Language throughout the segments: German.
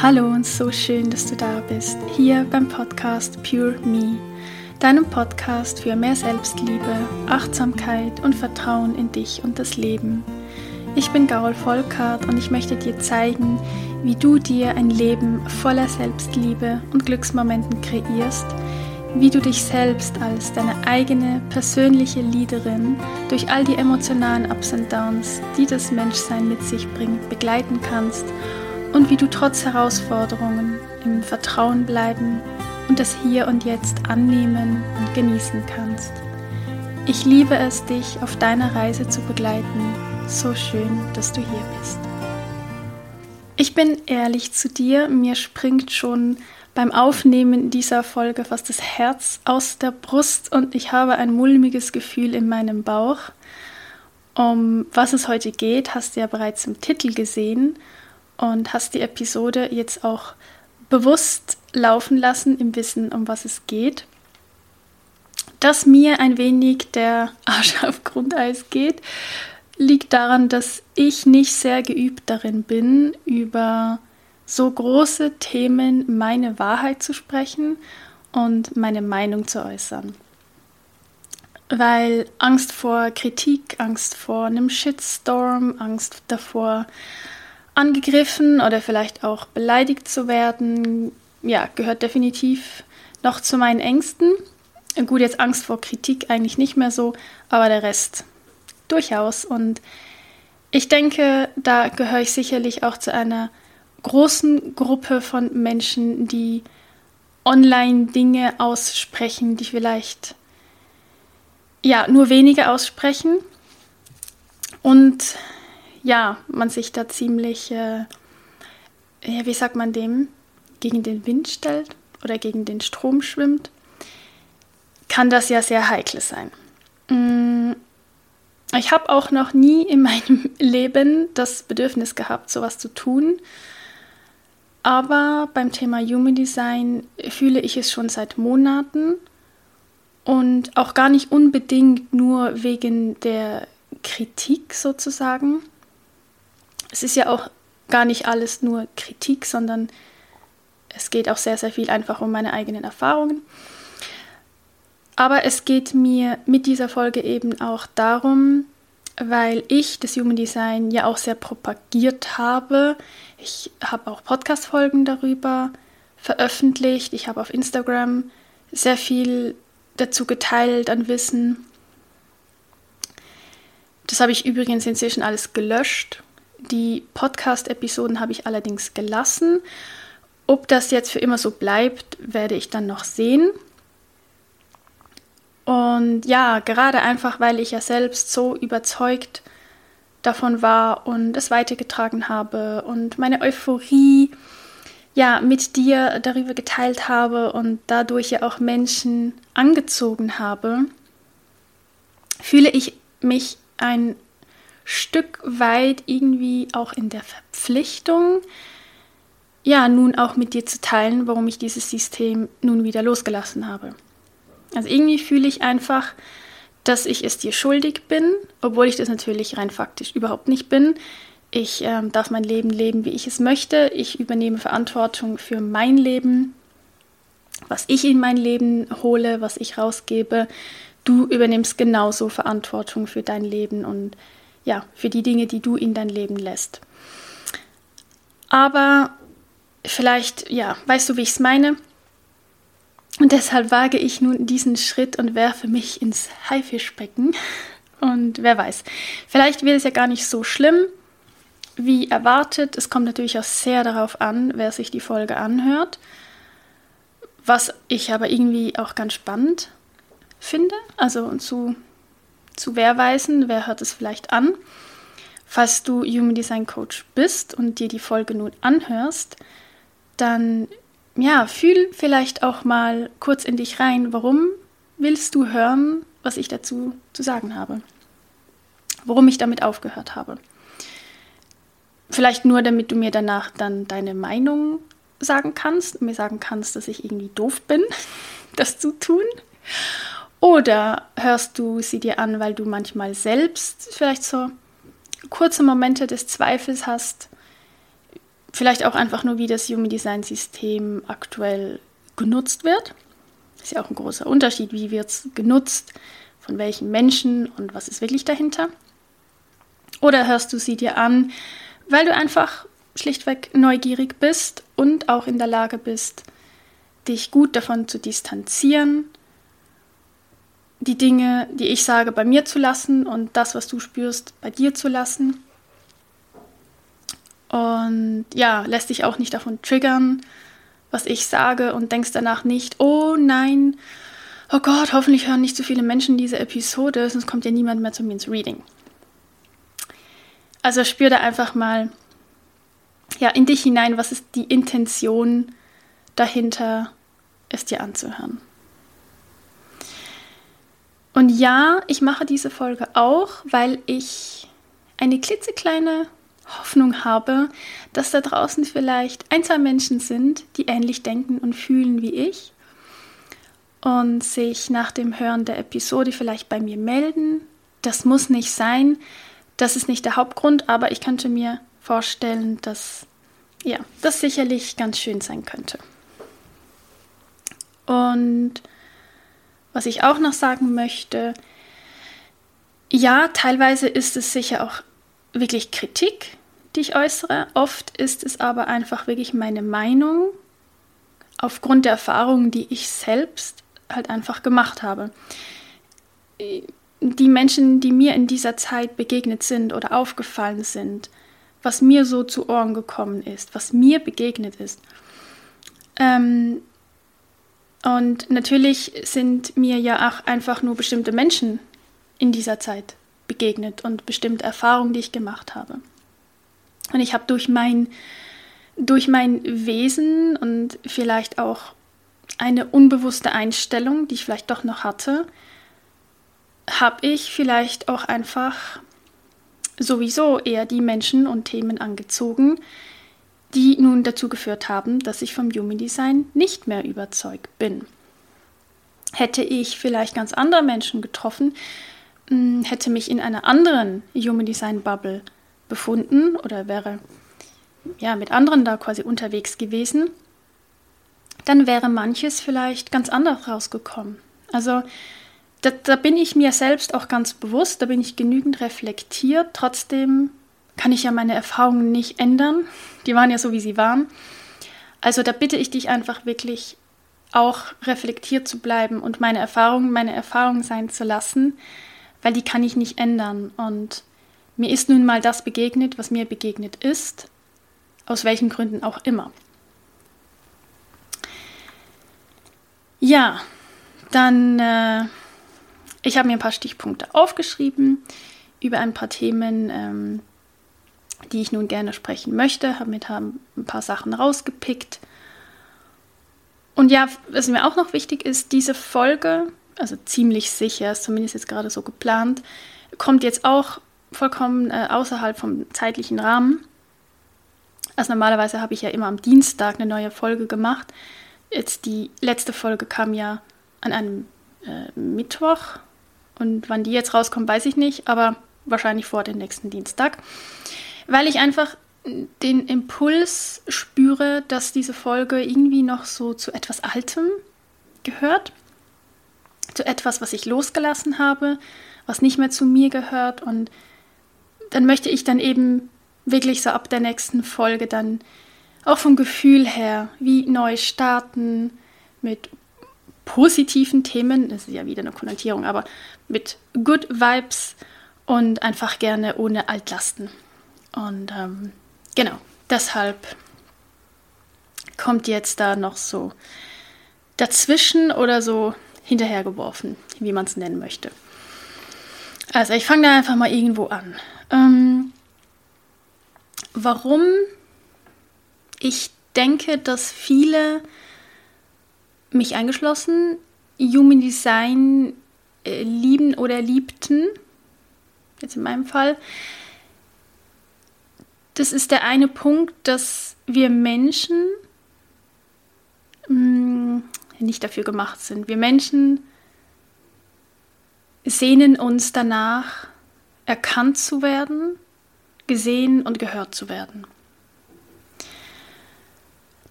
Hallo und so schön, dass du da bist, hier beim Podcast Pure Me, deinem Podcast für mehr Selbstliebe, Achtsamkeit und Vertrauen in dich und das Leben. Ich bin Gaul Volkart und ich möchte dir zeigen, wie du dir ein Leben voller Selbstliebe und Glücksmomenten kreierst, wie du dich selbst als deine eigene persönliche Leaderin durch all die emotionalen Ups und Downs, die das Menschsein mit sich bringt, begleiten kannst und wie du trotz Herausforderungen im Vertrauen bleiben und das Hier und Jetzt annehmen und genießen kannst. Ich liebe es, dich auf deiner Reise zu begleiten. So schön, dass du hier bist. Ich bin ehrlich zu dir, mir springt schon beim Aufnehmen dieser Folge fast das Herz aus der Brust und ich habe ein mulmiges Gefühl in meinem Bauch. Um was es heute geht, hast du ja bereits im Titel gesehen und hast die Episode jetzt auch bewusst laufen lassen im Wissen, um was es geht. Dass mir ein wenig der Arsch auf Grundeis geht, liegt daran, dass ich nicht sehr geübt darin bin, über so große Themen meine Wahrheit zu sprechen und meine Meinung zu äußern. Weil Angst vor Kritik, Angst vor einem Shitstorm, Angst davor, angegriffen oder vielleicht auch beleidigt zu werden, ja, gehört definitiv noch zu meinen Ängsten. Gut, jetzt Angst vor Kritik eigentlich nicht mehr so, aber der Rest durchaus. Und ich denke, da gehöre ich sicherlich auch zu einer großen Gruppe von Menschen, die online Dinge aussprechen, die vielleicht ja nur wenige aussprechen. Und ja, man sich da ziemlich, äh, wie sagt man dem, gegen den Wind stellt oder gegen den Strom schwimmt, kann das ja sehr heikel sein. Mm, ich habe auch noch nie in meinem Leben das Bedürfnis gehabt, sowas zu tun. Aber beim Thema Human Design fühle ich es schon seit Monaten und auch gar nicht unbedingt nur wegen der Kritik sozusagen, es ist ja auch gar nicht alles nur Kritik, sondern es geht auch sehr, sehr viel einfach um meine eigenen Erfahrungen. Aber es geht mir mit dieser Folge eben auch darum, weil ich das Human Design ja auch sehr propagiert habe. Ich habe auch Podcast-Folgen darüber veröffentlicht. Ich habe auf Instagram sehr viel dazu geteilt an Wissen. Das habe ich übrigens inzwischen alles gelöscht die Podcast-Episoden habe ich allerdings gelassen. Ob das jetzt für immer so bleibt, werde ich dann noch sehen. Und ja, gerade einfach, weil ich ja selbst so überzeugt davon war und es weitergetragen habe und meine Euphorie ja mit dir darüber geteilt habe und dadurch ja auch Menschen angezogen habe, fühle ich mich ein Stück weit irgendwie auch in der Verpflichtung, ja, nun auch mit dir zu teilen, warum ich dieses System nun wieder losgelassen habe. Also irgendwie fühle ich einfach, dass ich es dir schuldig bin, obwohl ich das natürlich rein faktisch überhaupt nicht bin. Ich äh, darf mein Leben leben, wie ich es möchte. Ich übernehme Verantwortung für mein Leben, was ich in mein Leben hole, was ich rausgebe. Du übernimmst genauso Verantwortung für dein Leben und ja, für die Dinge, die du in dein Leben lässt. Aber vielleicht, ja, weißt du, wie ich es meine? Und deshalb wage ich nun diesen Schritt und werfe mich ins Haifischbecken. Und wer weiß, vielleicht wird es ja gar nicht so schlimm wie erwartet. Es kommt natürlich auch sehr darauf an, wer sich die Folge anhört. Was ich aber irgendwie auch ganz spannend finde. Also zu zu Wehrweisen, wer hört es vielleicht an? Falls du Human Design Coach bist und dir die Folge nun anhörst, dann ja, fühl vielleicht auch mal kurz in dich rein, warum willst du hören, was ich dazu zu sagen habe? Warum ich damit aufgehört habe? Vielleicht nur, damit du mir danach dann deine Meinung sagen kannst mir sagen kannst, dass ich irgendwie doof bin, das zu tun. Oder hörst du sie dir an, weil du manchmal selbst vielleicht so kurze Momente des Zweifels hast, vielleicht auch einfach nur, wie das Human Design System aktuell genutzt wird. Ist ja auch ein großer Unterschied, wie wird es genutzt, von welchen Menschen und was ist wirklich dahinter. Oder hörst du sie dir an, weil du einfach schlichtweg neugierig bist und auch in der Lage bist, dich gut davon zu distanzieren, die Dinge, die ich sage, bei mir zu lassen und das, was du spürst, bei dir zu lassen. Und ja, lässt dich auch nicht davon triggern, was ich sage und denkst danach nicht, oh nein, oh Gott, hoffentlich hören nicht so viele Menschen diese Episode, sonst kommt ja niemand mehr zu mir ins Reading. Also spür da einfach mal ja, in dich hinein, was ist die Intention dahinter, es dir anzuhören. Und ja, ich mache diese Folge auch, weil ich eine klitzekleine Hoffnung habe, dass da draußen vielleicht ein, zwei Menschen sind, die ähnlich denken und fühlen wie ich und sich nach dem Hören der Episode vielleicht bei mir melden. Das muss nicht sein, das ist nicht der Hauptgrund, aber ich könnte mir vorstellen, dass ja, das sicherlich ganz schön sein könnte. Und was ich auch noch sagen möchte, ja, teilweise ist es sicher auch wirklich Kritik, die ich äußere. Oft ist es aber einfach wirklich meine Meinung aufgrund der Erfahrungen, die ich selbst halt einfach gemacht habe. Die Menschen, die mir in dieser Zeit begegnet sind oder aufgefallen sind, was mir so zu Ohren gekommen ist, was mir begegnet ist. Ähm, und natürlich sind mir ja auch einfach nur bestimmte Menschen in dieser Zeit begegnet und bestimmte Erfahrungen, die ich gemacht habe. Und ich habe durch mein, durch mein Wesen und vielleicht auch eine unbewusste Einstellung, die ich vielleicht doch noch hatte, habe ich vielleicht auch einfach sowieso eher die Menschen und Themen angezogen, die nun dazu geführt haben, dass ich vom Human Design nicht mehr überzeugt bin. Hätte ich vielleicht ganz andere Menschen getroffen, hm, hätte mich in einer anderen Human Design Bubble befunden oder wäre ja mit anderen da quasi unterwegs gewesen, dann wäre manches vielleicht ganz anders rausgekommen. Also da, da, bin ich mir selbst auch ganz bewusst, da bin ich genügend reflektiert. Trotzdem kann ich ja meine Erfahrungen nicht ändern. Die waren ja so, wie sie waren. Also da bitte ich dich einfach wirklich auch reflektiert zu bleiben und meine Erfahrungen meine Erfahrungen sein zu lassen, weil die kann ich nicht ändern. Und mir ist nun mal das begegnet, was mir begegnet ist, aus welchen Gründen auch immer. Ja, dann äh, ich habe mir ein paar Stichpunkte aufgeschrieben über ein paar Themen, ähm, die ich nun gerne sprechen möchte. Habe mir da ein paar Sachen rausgepickt. Und ja, was mir auch noch wichtig ist, diese Folge, also ziemlich sicher, ist zumindest jetzt gerade so geplant, kommt jetzt auch vollkommen äh, außerhalb vom zeitlichen Rahmen. Also normalerweise habe ich ja immer am Dienstag eine neue Folge gemacht. Jetzt die letzte Folge kam ja an einem äh, Mittwoch, und wann die jetzt rauskommt, weiß ich nicht, aber wahrscheinlich vor dem nächsten Dienstag. Weil ich einfach den Impuls spüre, dass diese Folge irgendwie noch so zu etwas Altem gehört. Zu etwas, was ich losgelassen habe, was nicht mehr zu mir gehört. Und dann möchte ich dann eben wirklich so ab der nächsten Folge dann auch vom Gefühl her wie neu starten mit positiven Themen, das ist ja wieder eine Konnotierung, aber mit Good Vibes und einfach gerne ohne Altlasten. Und ähm, genau, deshalb kommt jetzt da noch so dazwischen oder so hinterhergeworfen, wie man es nennen möchte. Also ich fange da einfach mal irgendwo an. Ähm, warum ich denke, dass viele mich eingeschlossen, Human Design äh, lieben oder liebten, jetzt in meinem Fall. Das ist der eine Punkt, dass wir Menschen mh, mm, nicht dafür gemacht sind. Wir Menschen sehnen uns danach, erkannt zu werden, gesehen und gehört zu werden.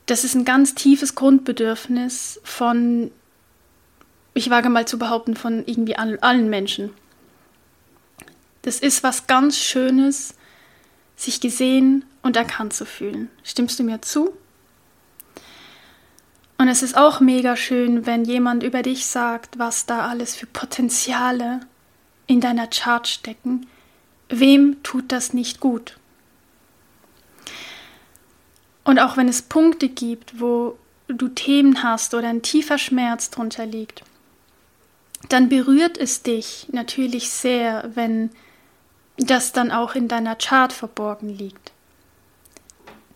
das ist ein ganz tiefes Grundbedürfnis von, ich wage mal zu behaupten, von irgendwie allen Menschen. Das ist was ganz Schönes, sich gesehen und erkannt zu fühlen. Stimmst du mir zu? Und es ist auch mega schön, wenn jemand über dich sagt, was da alles für Potenziale in deiner Chart stecken. Wem tut das nicht gut? Und auch wenn es Punkte gibt, wo du Themen hast oder ein tiefer Schmerz drunter liegt, dann berührt es dich natürlich sehr, wenn das dann auch in deiner Chart verborgen liegt.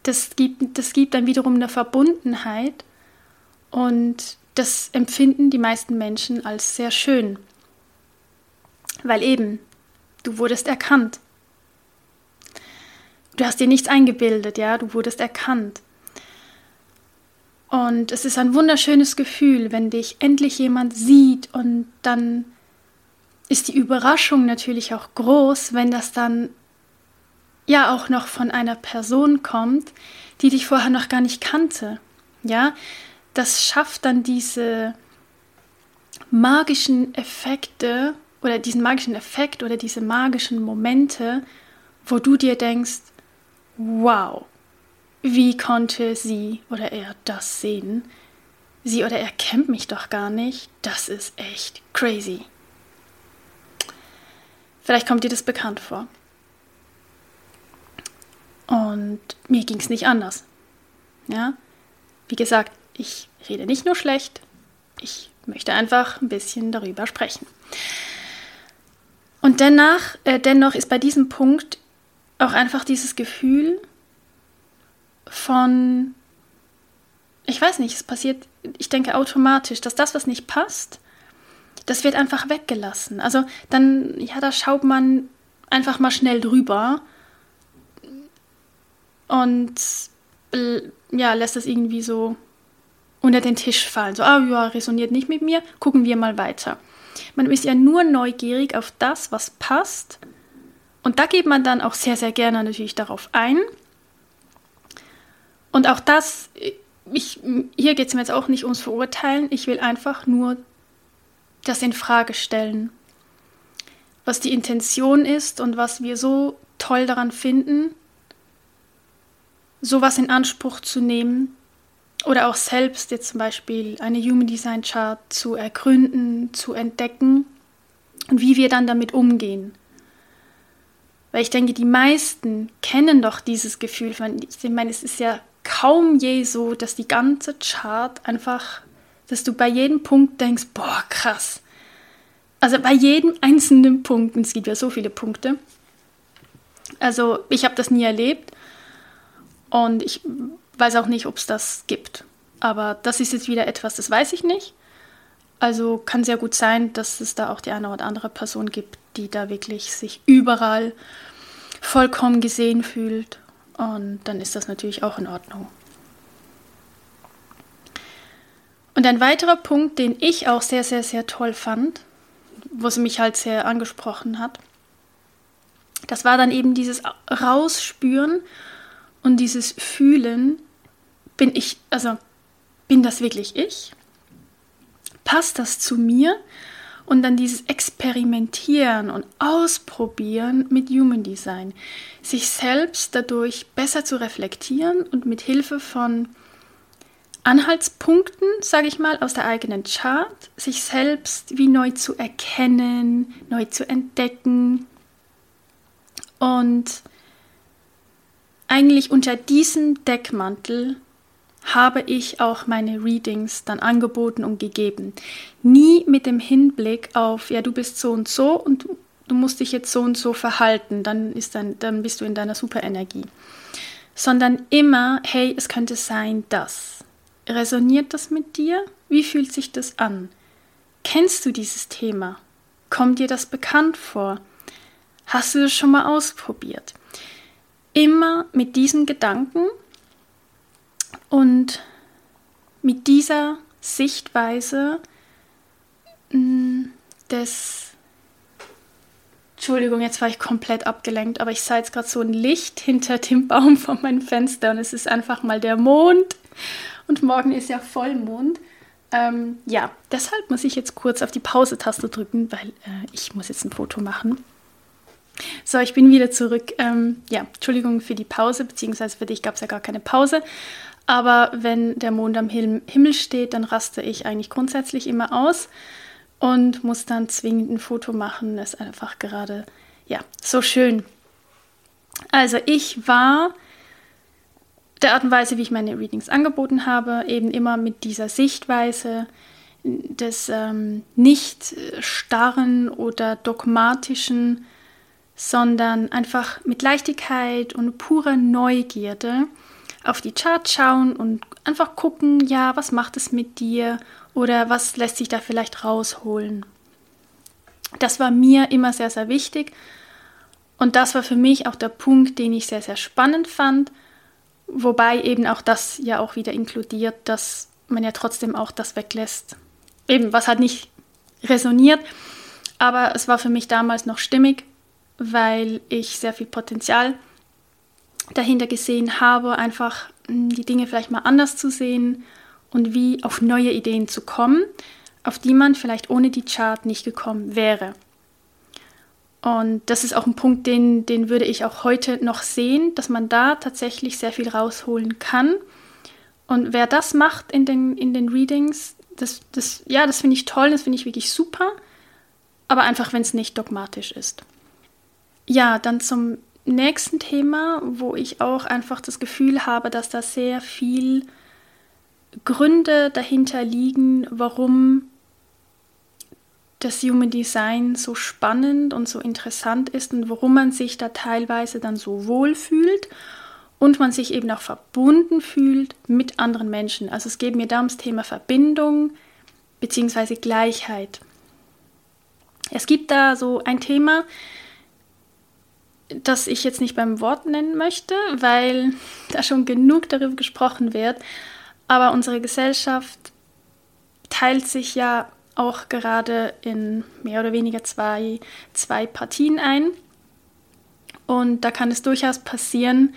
Das gibt, das gibt dann wiederum eine Verbundenheit und das empfinden die meisten Menschen als sehr schön. Weil eben, du wurdest erkannt. Du hast dir nichts eingebildet, ja, du wurdest erkannt. Und es ist ein wunderschönes Gefühl, wenn dich endlich jemand sieht und dann ist die Überraschung natürlich auch groß, wenn das dann ja auch noch von einer Person kommt, die dich vorher noch gar nicht kannte. Ja, das schafft dann diese magischen Effekte oder diesen magischen Effekt oder diese magischen Momente, wo du dir denkst, wow, wie konnte sie oder er das sehen? Sie oder er kennt mich doch gar nicht. Das ist echt crazy. Vielleicht kommt dir das bekannt vor. Und mir ging es nicht anders. Ja, wie gesagt, ich rede nicht nur schlecht, ich möchte einfach ein bisschen darüber sprechen. Und danach, äh, dennoch ist bei diesem Punkt auch einfach dieses Gefühl von, ich weiß nicht, es passiert, ich denke automatisch, dass das, was nicht passt, das wird einfach weggelassen. Also dann, ja, da schaut man einfach mal schnell drüber und ja, lässt es irgendwie so unter den Tisch fallen. So, ah ja, resoniert nicht mit mir, gucken wir mal weiter. Man ist ja nur neugierig auf das, was passt. Und da geht man dann auch sehr, sehr gerne natürlich darauf ein. Und auch das, ich, hier geht es mir jetzt auch nicht ums Verurteilen. Ich will einfach nur das in Frage stellen. Was die Intention ist und was wir so toll daran finden, sowas in Anspruch zu nehmen oder auch selbst jetzt zum Beispiel eine Human Design Chart zu ergründen, zu entdecken und wie wir dann damit umgehen. Weil ich denke, die meisten kennen doch dieses Gefühl. Ich meine, es ist ja kaum je so, dass die ganze Chart einfach, dass du bei jedem Punkt denkst, boah, krass. Also bei jedem einzelnen Punkt, und es gibt ja so viele Punkte. Also ich habe das nie erlebt und ich weiß auch nicht, ob es das gibt. Aber das ist jetzt wieder etwas, das weiß ich nicht. Also kann sehr gut sein, dass es da auch die eine oder andere Person gibt, die da wirklich sich überall vollkommen gesehen fühlt. Und dann ist das natürlich auch in Ordnung. Und ein weiterer Punkt, den ich auch sehr, sehr, sehr toll fand, wo es mich halt sehr angesprochen hat, das war dann eben dieses Rausspüren und dieses Fühlen, bin ich, also bin das wirklich ich? Passt das zu mir? Und dann dieses Experimentieren und Ausprobieren mit Human Design. Sich selbst dadurch besser zu reflektieren und mit Hilfe von Anhaltspunkten, sage ich mal, aus der eigenen Chart, sich selbst wie neu zu erkennen, neu zu entdecken und eigentlich unter diesem Deckmantel habe ich auch meine Readings dann angeboten und gegeben. Nie mit dem Hinblick auf, ja, du bist so und so und du musst dich jetzt so und so verhalten, dann, ist dann, dann bist du in deiner Superenergie. Sondern immer, hey, es könnte sein, dass. Resoniert das mit dir? Wie fühlt sich das an? Kennst du dieses Thema? Kommt dir das bekannt vor? Hast du das schon mal ausprobiert? immer mit diesen Gedanken und mit dieser Sichtweise mm, des Entschuldigung, jetzt war ich komplett abgelenkt, aber ich sah jetzt gerade so ein Licht hinter dem Baum vor meinem Fenster und es ist einfach mal der Mond. Und morgen ist ja Vollmond. Ähm, ja, deshalb muss ich jetzt kurz auf die Pause-Taste drücken, weil äh, ich muss jetzt ein Foto machen. So, ich bin wieder zurück. Ähm, ja, Entschuldigung für die Pause, beziehungsweise für dich gab es ja gar keine Pause. Aber wenn der Mond am Himmel steht, dann raste ich eigentlich grundsätzlich immer aus und muss dann zwingend ein Foto machen. Das ist einfach gerade, ja, so schön. Also ich war der Art und Weise, wie ich meine Readings angeboten habe, eben immer mit dieser Sichtweise des ähm, nicht starren oder dogmatischen, sondern einfach mit Leichtigkeit und purer Neugierde auf die Chart schauen und einfach gucken, ja, was macht es mit dir oder was lässt sich da vielleicht rausholen. Das war mir immer sehr, sehr wichtig und das war für mich auch der Punkt, den ich sehr, sehr spannend fand, wobei eben auch das ja auch wieder inkludiert, dass man ja trotzdem auch das weglässt, eben was halt nicht resoniert, aber es war für mich damals noch stimmig, weil ich sehr viel Potenzial dahinter gesehen habe, einfach hm, die Dinge vielleicht mal anders zu sehen und wie auf neue Ideen zu kommen, auf die man vielleicht ohne die Chart nicht gekommen wäre. Und das ist auch ein Punkt, den, den würde ich auch heute noch sehen, dass man da tatsächlich sehr viel rausholen kann. Und wer das macht in den, in den Readings, das, das, ja, das finde ich toll, das finde ich wirklich super. Aber einfach, wenn es nicht dogmatisch ist. Ja, dann zum nächsten Thema, wo ich auch einfach das Gefühl habe, dass da sehr viel Gründe dahinter liegen, warum das Human Design so spannend und so interessant ist und warum man sich da teilweise dann so wohl fühlt und man sich eben auch verbunden fühlt mit anderen Menschen. Also es geht mir da ums Thema Verbindung bzw. Gleichheit. Es gibt da so ein Thema, das ich jetzt nicht beim Wort nennen möchte, weil da schon genug darüber gesprochen wird. Aber unsere Gesellschaft teilt sich ja auch gerade in mehr oder weniger zwei, zwei Partien ein. Und da kann es durchaus passieren,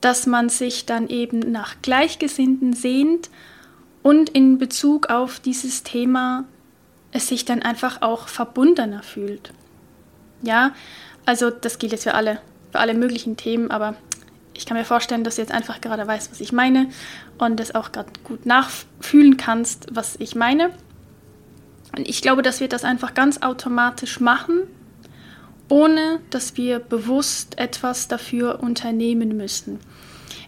dass man sich dann eben nach Gleichgesinnten sehnt und in Bezug auf dieses Thema es sich dann einfach auch verbundener fühlt. Ja, also das gilt jetzt für alle, für alle möglichen Themen, aber ich kann mir vorstellen, dass du jetzt einfach gerade weißt, was ich meine und das auch gerade gut nachfühlen kannst, was ich meine. Und ich glaube, dass wir das einfach ganz automatisch machen, ohne dass wir bewusst etwas dafür unternehmen müssen.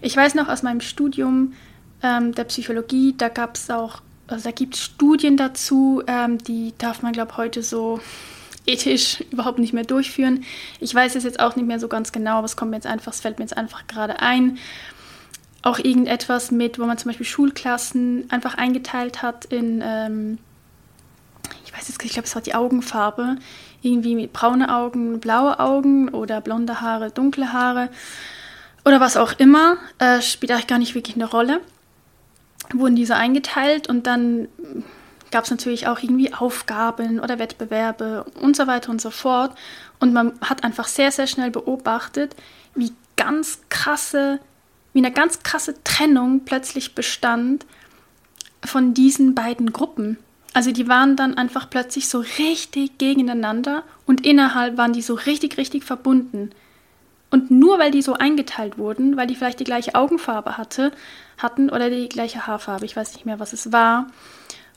Ich weiß noch aus meinem Studium ähm, der Psychologie, da gab es auch, also da gibt es Studien dazu, ähm, die darf man, glaube ich, heute so ethisch überhaupt nicht mehr durchführen. Ich weiß es jetzt auch nicht mehr so ganz genau, aber es kommt mir jetzt einfach, es fällt mir jetzt einfach gerade ein. Auch irgendetwas mit, wo man zum Beispiel Schulklassen einfach eingeteilt hat in, ähm, weiß jetzt, ich glaube, es war die Augenfarbe, irgendwie braune Augen, blaue Augen oder blonde Haare, dunkle Haare oder was auch immer, äh, spielt eigentlich gar nicht wirklich eine Rolle. Wurden diese eingeteilt und dann gab es natürlich auch irgendwie Aufgaben oder Wettbewerbe und so weiter und so fort. Und man hat einfach sehr, sehr schnell beobachtet, wie ganz krasse, wie eine ganz krasse Trennung plötzlich bestand von diesen beiden Gruppen. Also die waren dann einfach plötzlich so richtig gegeneinander und innerhalb waren die so richtig, richtig verbunden. Und nur weil die so eingeteilt wurden, weil die vielleicht die gleiche Augenfarbe hatte, hatten oder die gleiche Haarfarbe, ich weiß nicht mehr, was es war,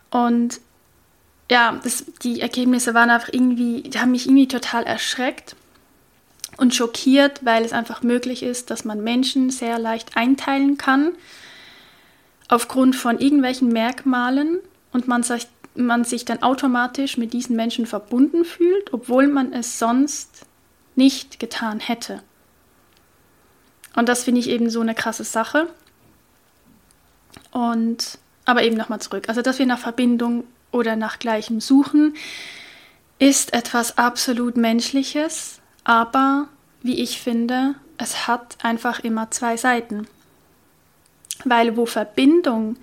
und ja, das, die Ergebnisse waren einfach irgendwie, die haben mich irgendwie total erschreckt und schockiert, weil es einfach möglich ist, dass man Menschen sehr leicht einteilen kann aufgrund von irgendwelchen Merkmalen und man sich, man sich dann automatisch mit diesen Menschen verbunden fühlt, obwohl man es sonst nicht getan hätte. Und das finde ich eben so eine krasse Sache. Und aber eben nochmal zurück. Also, dass wir nach Verbindung oder nach Gleichem suchen, ist etwas absolut Menschliches, aber wie ich finde, es hat einfach immer zwei Seiten. Weil wo Verbindung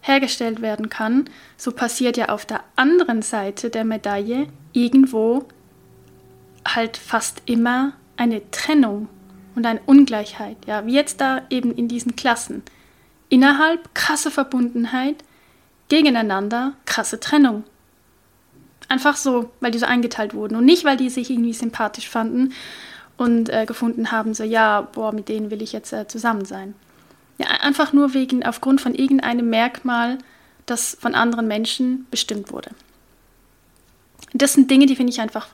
hergestellt werden kann, so passiert ja auf der anderen Seite der Medaille irgendwo halt fast immer eine Trennung und eine Ungleichheit, ja, wie jetzt da eben in diesen Klassen. Innerhalb krasse Verbundenheit, gegeneinander krasse Trennung. Einfach so, weil die so eingeteilt wurden und nicht, weil die sich irgendwie sympathisch fanden und äh, gefunden haben, so ja, boah, mit denen will ich jetzt äh, zusammen sein. Ja, einfach nur wegen, aufgrund von irgendeinem Merkmal, das von anderen Menschen bestimmt wurde. Das sind Dinge, die finde ich einfach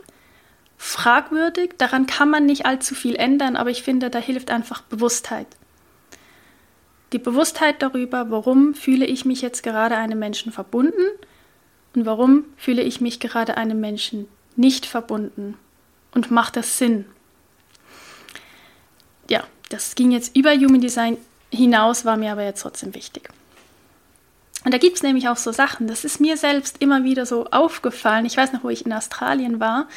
fragwürdig. Daran kann man nicht allzu viel ändern, aber ich finde, da hilft einfach Bewusstheit. Die Bewusstheit darüber, warum fühle ich mich jetzt gerade einem Menschen verbunden und warum fühle ich mich gerade einem Menschen nicht verbunden und macht das Sinn? Ja, das ging jetzt über Human Design hinaus, war mir aber jetzt trotzdem wichtig. Und da gibt es nämlich auch so Sachen, das ist mir selbst immer wieder so aufgefallen. Ich weiß noch, wo ich in Australien war.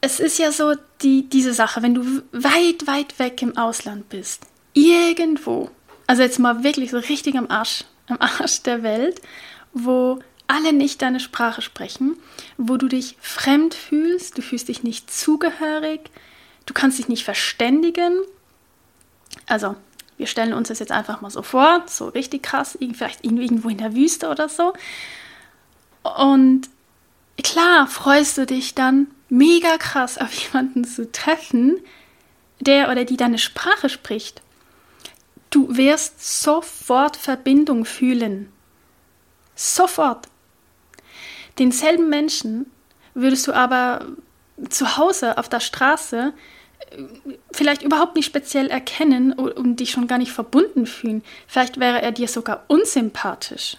Es ist ja so die, diese Sache, wenn du weit, weit weg im Ausland bist, irgendwo, also jetzt mal wirklich so richtig am Arsch, am Arsch der Welt, wo alle nicht deine Sprache sprechen, wo du dich fremd fühlst, du fühlst dich nicht zugehörig, du kannst dich nicht verständigen. Also wir stellen uns das jetzt einfach mal so vor, so richtig krass, vielleicht irgendwo in der Wüste oder so. Und klar freust du dich dann mega krass auf jemanden zu treffen, der oder die deine Sprache spricht. Du wirst sofort Verbindung fühlen. Sofort. Denselben Menschen würdest du aber zu Hause auf der Straße vielleicht überhaupt nicht speziell erkennen und dich schon gar nicht verbunden fühlen. Vielleicht wäre er dir sogar unsympathisch.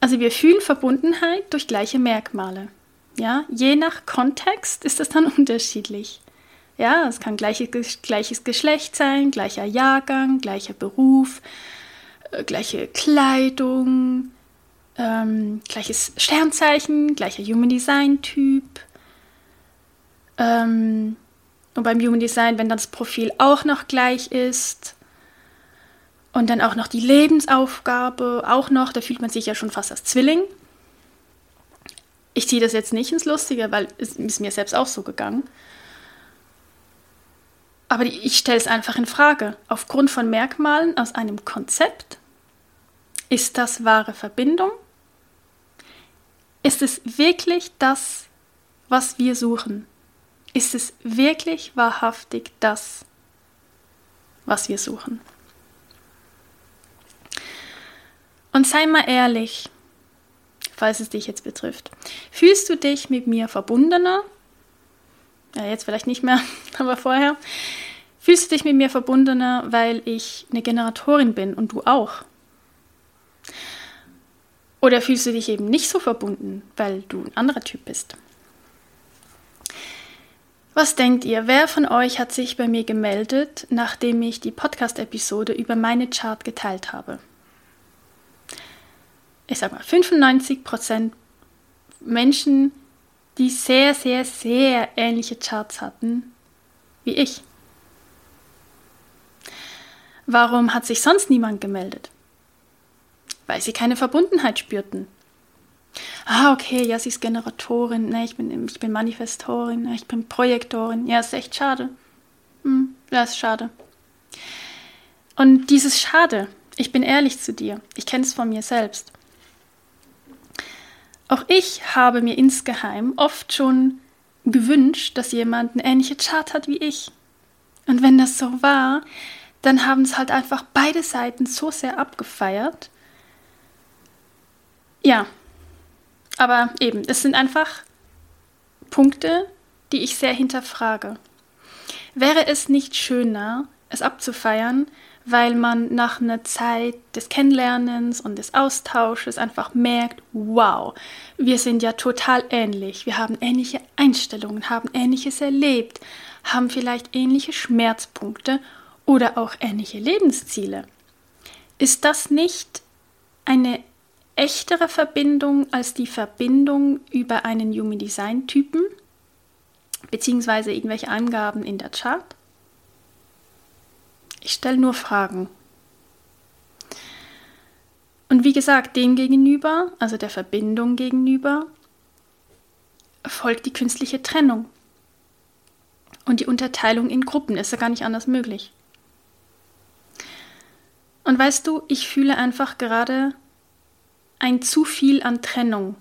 Also wir fühlen Verbundenheit durch gleiche Merkmale. Ja, je nach Kontext ist das dann unterschiedlich. Ja, es kann gleiches, gleiches Geschlecht sein, gleicher Jahrgang, gleicher Beruf, äh, gleiche Kleidung, ähm, gleiches Sternzeichen, gleicher Human Design Typ, ähm, und beim Human Design, wenn das Profil auch noch gleich ist und dann auch noch die Lebensaufgabe, auch noch, da fühlt man sich ja schon fast als Zwilling. Ich ziehe das jetzt nicht ins Lustige, weil es ist mir selbst auch so gegangen. Aber ich stelle es einfach in Frage. Aufgrund von Merkmalen aus einem Konzept, ist das wahre Verbindung? Ist es wirklich das, was wir suchen? Ist es wirklich wahrhaftig das, was wir suchen? Und sei mal ehrlich, falls es dich jetzt betrifft. Fühlst du dich mit mir verbundener? Ja, jetzt vielleicht nicht mehr, aber vorher. Fühlst du dich mit mir verbundener, weil ich eine Generatorin bin und du auch? Oder fühlst du dich eben nicht so verbunden, weil du ein anderer Typ bist? Was denkt ihr, wer von euch hat sich bei mir gemeldet, nachdem ich die Podcast-Episode über meine Chart geteilt habe? Ich sag mal, 95% Menschen, die sehr, sehr, sehr ähnliche Charts hatten wie ich. Warum hat sich sonst niemand gemeldet? Weil sie keine Verbundenheit spürten ah, okay, ja, sie ist Generatorin, ne, ich bin, ich bin Manifestorin, ne, ich bin Projektorin. Ja, ist echt schade. Hm, ja, ist schade. Und dieses Schade, ich bin ehrlich zu dir, ich kenne es von mir selbst. Auch ich habe mir insgeheim oft schon gewünscht, dass jemand eine ähnliche Chart hat wie ich. Und wenn das so war, dann haben es halt einfach beide Seiten so sehr abgefeiert. Ja, aber eben, es sind einfach Punkte, die ich sehr hinterfrage. Wäre es nicht schöner, es abzufeiern, weil man nach einer Zeit des Kennenlernens und des Austausches einfach merkt, wow, wir sind ja total ähnlich, wir haben ähnliche Einstellungen, haben ähnliches erlebt, haben vielleicht ähnliche Schmerzpunkte oder auch ähnliche Lebensziele. Ist das nicht eine echtere Verbindung als die Verbindung über einen Human Design Typen beziehungsweise irgendwelche Angaben in der Chart? Ich stelle nur Fragen. Und wie gesagt, dem gegenüber, also der Verbindung gegenüber, folgt die künstliche Trennung. Und die Unterteilung in Gruppen ist ja gar nicht anders möglich. Und weißt du, ich fühle einfach gerade ein zu viel an Trennung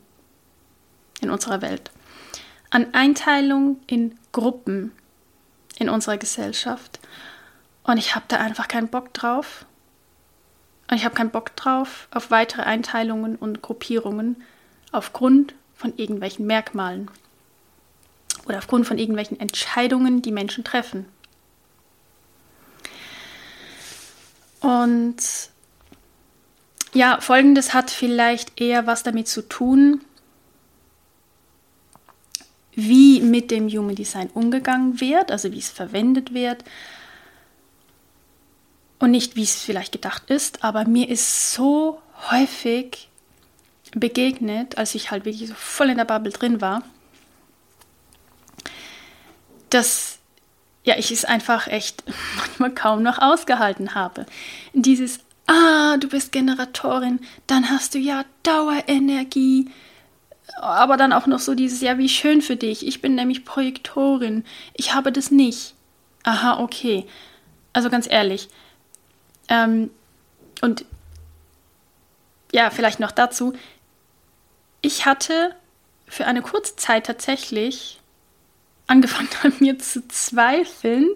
in unserer Welt, an Einteilung in Gruppen in unserer Gesellschaft. Und ich habe da einfach keinen Bock drauf. Und ich habe keinen Bock drauf auf weitere Einteilungen und Gruppierungen aufgrund von irgendwelchen Merkmalen oder aufgrund von irgendwelchen Entscheidungen, die Menschen treffen. Und ja, folgendes hat vielleicht eher was damit zu tun, wie mit dem Human Design umgegangen wird, also wie es verwendet wird und nicht wie es vielleicht gedacht ist, aber mir ist so häufig begegnet, als ich halt wirklich so voll in der Bubble drin war, dass ja, ich es einfach echt manchmal kaum noch ausgehalten habe. Dieses, ah, du bist Generatorin, dann hast du ja Dauerenergie, aber dann auch noch so dieses, ja, wie schön für dich, ich bin nämlich Projektorin, ich habe das nicht. Aha, okay. Also ganz ehrlich. Ähm, und ja, vielleicht noch dazu. Ich hatte für eine kurze Zeit tatsächlich angefangen an mir zu zweifeln,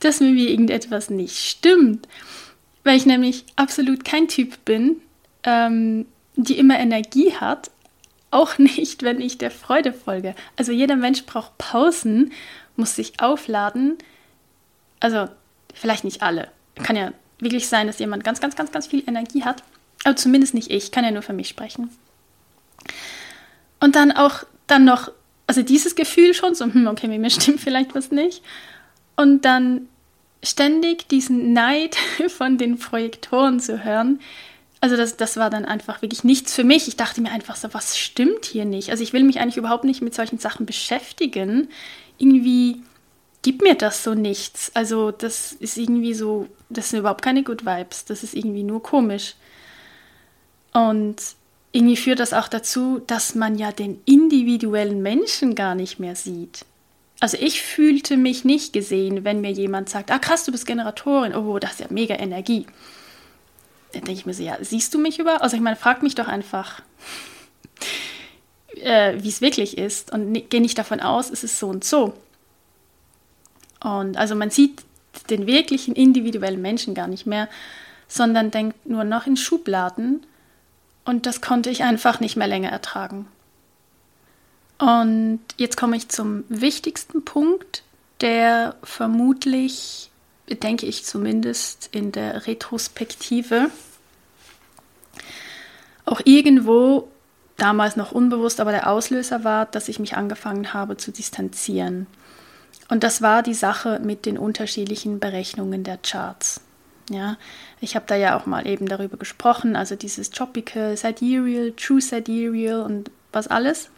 dass mir irgendetwas nicht stimmt. Weil ich nämlich absolut kein Typ bin, ähm, die immer Energie hat, auch nicht, wenn ich der Freude folge. Also jeder Mensch braucht Pausen, muss sich aufladen. Also vielleicht nicht alle. Kann ja wirklich sein, dass jemand ganz, ganz, ganz, ganz viel Energie hat. Aber zumindest nicht ich. Kann ja nur für mich sprechen. Und dann auch dann noch, also dieses Gefühl schon, so, hm, okay, mit mir stimmt vielleicht was nicht. Und dann ständig diesen Neid von den Projektoren zu hören, also das, das war dann einfach wirklich nichts für mich. Ich dachte mir einfach so, was stimmt hier nicht? Also ich will mich eigentlich überhaupt nicht mit solchen Sachen beschäftigen. Irgendwie gibt mir das so nichts. Also das ist irgendwie so, das sind überhaupt keine Good Vibes. Das ist irgendwie nur komisch. Und irgendwie führt das auch dazu, dass man ja den individuellen Menschen gar nicht mehr sieht. Also ich fühlte mich nicht gesehen, wenn mir jemand sagt, ah krass, du bist Generatorin, oh, das ist ja mega Energie dann denke ich mir so, ja, siehst du mich über? Also ich meine, frag mich doch einfach, äh, wie es wirklich ist und geh nicht davon aus, es ist so und so. Und also man sieht den wirklichen individuellen Menschen gar nicht mehr, sondern denkt nur noch in Schubladen und das konnte ich einfach nicht mehr länger ertragen. Und jetzt komme ich zum wichtigsten Punkt, der vermutlich denke ich zumindest in der Retrospektive, auch irgendwo damals noch unbewusst, aber der Auslöser war, dass ich mich angefangen habe zu distanzieren. Und das war die Sache mit den unterschiedlichen Berechnungen der Charts. Ja, ich habe da ja auch mal eben darüber gesprochen, also dieses Tropical, Sidereal, True Sidereal und was alles.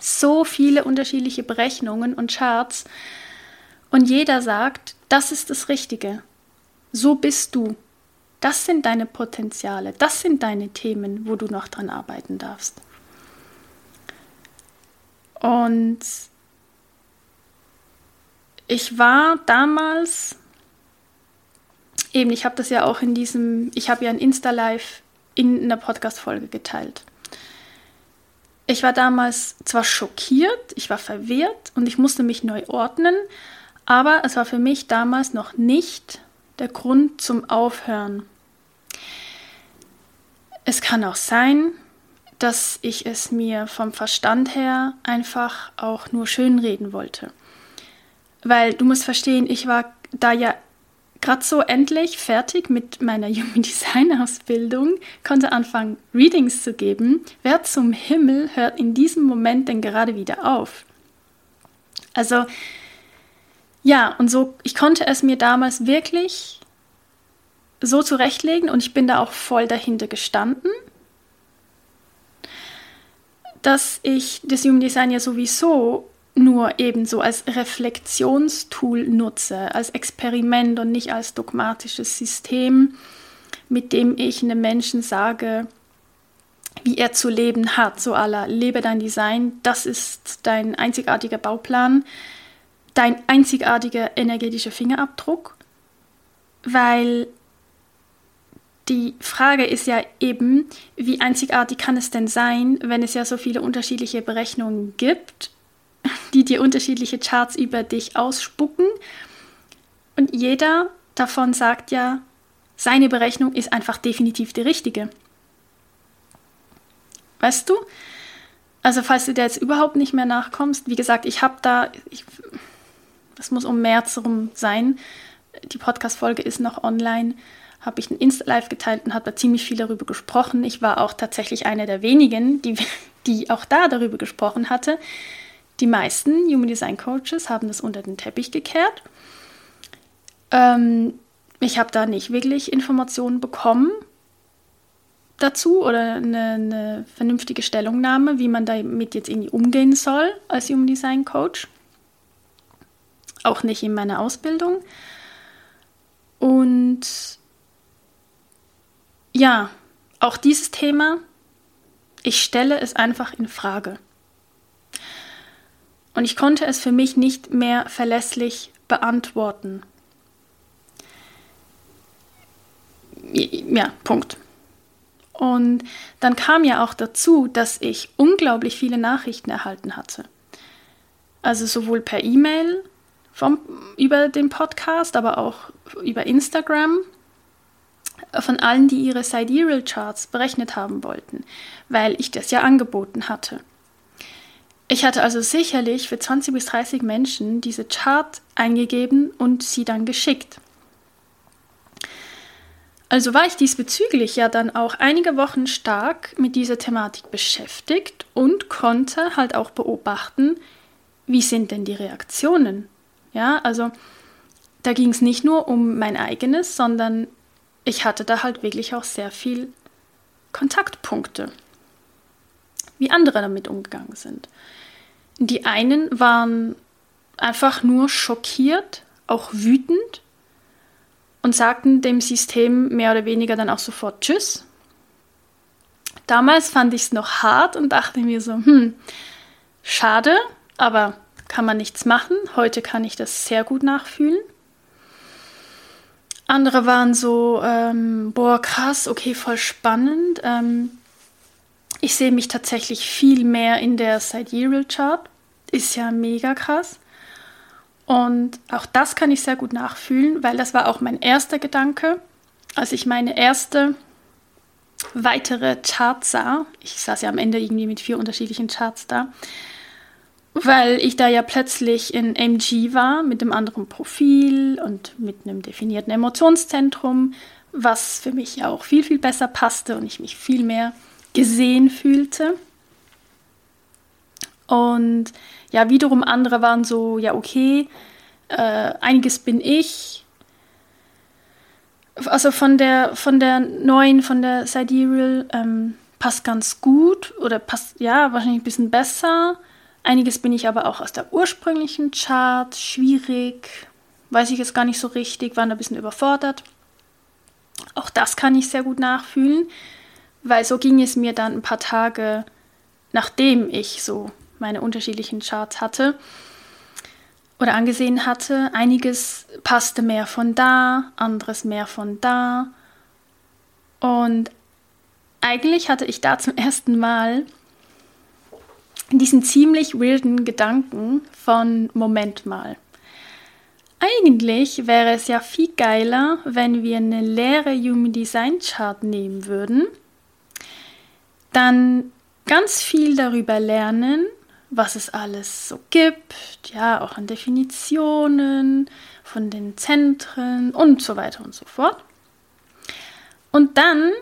So viele unterschiedliche Berechnungen und Charts. Und jeder sagt, das ist das Richtige. So bist du. Das sind deine Potenziale. Das sind deine Themen, wo du noch dran arbeiten darfst. Und ich war damals, eben, ich habe das ja auch in diesem, ich habe ja ein Insta-Live in einer Podcast-Folge geteilt. Ich war damals zwar schockiert, ich war verwirrt und ich musste mich neu ordnen, aber es war für mich damals noch nicht der Grund zum Aufhören. Es kann auch sein, dass ich es mir vom Verstand her einfach auch nur schönreden wollte. Weil du musst verstehen, ich war da ja gerade so endlich fertig mit meiner Human Design Ausbildung, konnte anfangen, Readings zu geben. Wer zum Himmel hört in diesem Moment denn gerade wieder auf? Also ja, und so, ich konnte es mir damals wirklich so zurechtlegen und ich bin da auch voll dahinter gestanden, dass ich das Human Design ja sowieso nur ebenso als Reflexionstool nutze, als Experiment und nicht als dogmatisches System, mit dem ich einem Menschen sage, wie er zu leben hat, so aller lebe dein Design, das ist dein einzigartiger Bauplan, dein einzigartiger energetischer Fingerabdruck, weil die Frage ist ja eben, wie einzigartig kann es denn sein, wenn es ja so viele unterschiedliche Berechnungen gibt, die dir unterschiedliche Charts über dich ausspucken und jeder davon sagt ja, seine Berechnung ist einfach definitiv die richtige. Weißt du? Also falls du da jetzt überhaupt nicht mehr nachkommst, wie gesagt, ich habe da, ich, das muss um März rum sein, die Podcast-Folge ist noch online, habe ich ein Insta-Live geteilt und habe da ziemlich viel darüber gesprochen. Ich war auch tatsächlich einer der wenigen, die, die auch da darüber gesprochen hatte. Die meisten Human Design Coaches haben das unter den Teppich gekehrt. Ähm, ich habe da nicht wirklich Informationen bekommen dazu oder eine, eine, vernünftige Stellungnahme, wie man damit jetzt irgendwie umgehen soll als Human Design Coach. Auch nicht in meiner Ausbildung. Und ja, auch dieses Thema, ich stelle es einfach in Frage. Und ich konnte es für mich nicht mehr verlässlich beantworten. Ja, Punkt. Und dann kam ja auch dazu, dass ich unglaublich viele Nachrichten erhalten hatte. Also sowohl per E-Mail über den Podcast, aber auch über Instagram von allen, die ihre Sidereal Charts berechnet haben wollten, weil ich das ja angeboten hatte. Ich hatte also sicherlich für 20 bis 30 Menschen diese Chart eingegeben und sie dann geschickt. Also war ich diesbezüglich ja dann auch einige Wochen stark mit dieser Thematik beschäftigt und konnte halt auch beobachten, wie sind denn die Reaktionen. Ja, also da ging es nicht nur um mein eigenes, sondern ich hatte da halt wirklich auch sehr viel Kontaktpunkte, wie andere damit umgegangen sind. Die einen waren einfach nur schockiert, auch wütend und sagten dem System mehr oder weniger dann auch sofort Tschüss. Damals fand ich es noch hart und dachte mir so, hm, schade, aber kann man nichts machen. Heute kann ich das sehr gut nachfühlen. Andere waren so, ähm, boah, krass, okay, voll spannend. Ähm, ich sehe mich tatsächlich viel mehr in der Sidereal Chart. Ist ja mega krass. Und auch das kann ich sehr gut nachfühlen, weil das war auch mein erster Gedanke, als ich meine erste weitere Chart sah. Ich saß ja am Ende irgendwie mit vier unterschiedlichen Charts da, weil ich da ja plötzlich in MG war mit einem anderen Profil und mit einem definierten Emotionszentrum, was für mich auch viel, viel besser passte und ich mich viel mehr gesehen fühlte. Und ja, wiederum andere waren so, ja, okay, äh, einiges bin ich. Also von der, von der neuen, von der Sidereal ähm, passt ganz gut oder passt, ja, wahrscheinlich ein bisschen besser. Einiges bin ich aber auch aus der ursprünglichen Chart, schwierig, weiß ich jetzt gar nicht so richtig, war ein bisschen überfordert. Auch das kann ich sehr gut nachfühlen, weil so ging es mir dann ein paar Tage, nachdem ich so meine unterschiedlichen Charts hatte oder angesehen hatte. Einiges passte mehr von da, anderes mehr von da. Und eigentlich hatte ich da zum ersten Mal diesen ziemlich wilden Gedanken von Moment mal. Eigentlich wäre es ja viel geiler, wenn wir eine leere Human Design Chart nehmen würden, dann ganz viel darüber lernen, was es alles so gibt, ja, auch an Definitionen, von den Zentren und so weiter und so fort. Und dann,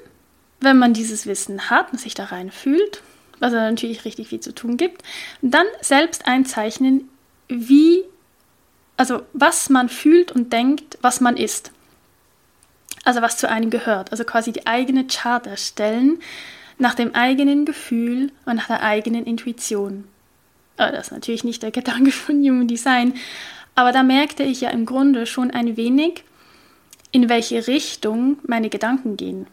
wenn man dieses Wissen hat und sich da reinfühlt, was da natürlich richtig viel zu tun gibt, dann selbst einzeichnen, wie, also was man fühlt und denkt, was man ist. Also was zu einem gehört. Also quasi die eigene Chart erstellen, nach dem eigenen Gefühl und nach der eigenen Intuition. Äh, das ist natürlich nicht der Gedanke von Human Design, aber da merkte ich ja im Grunde schon ein wenig, in welche Richtung meine Gedanken gehen.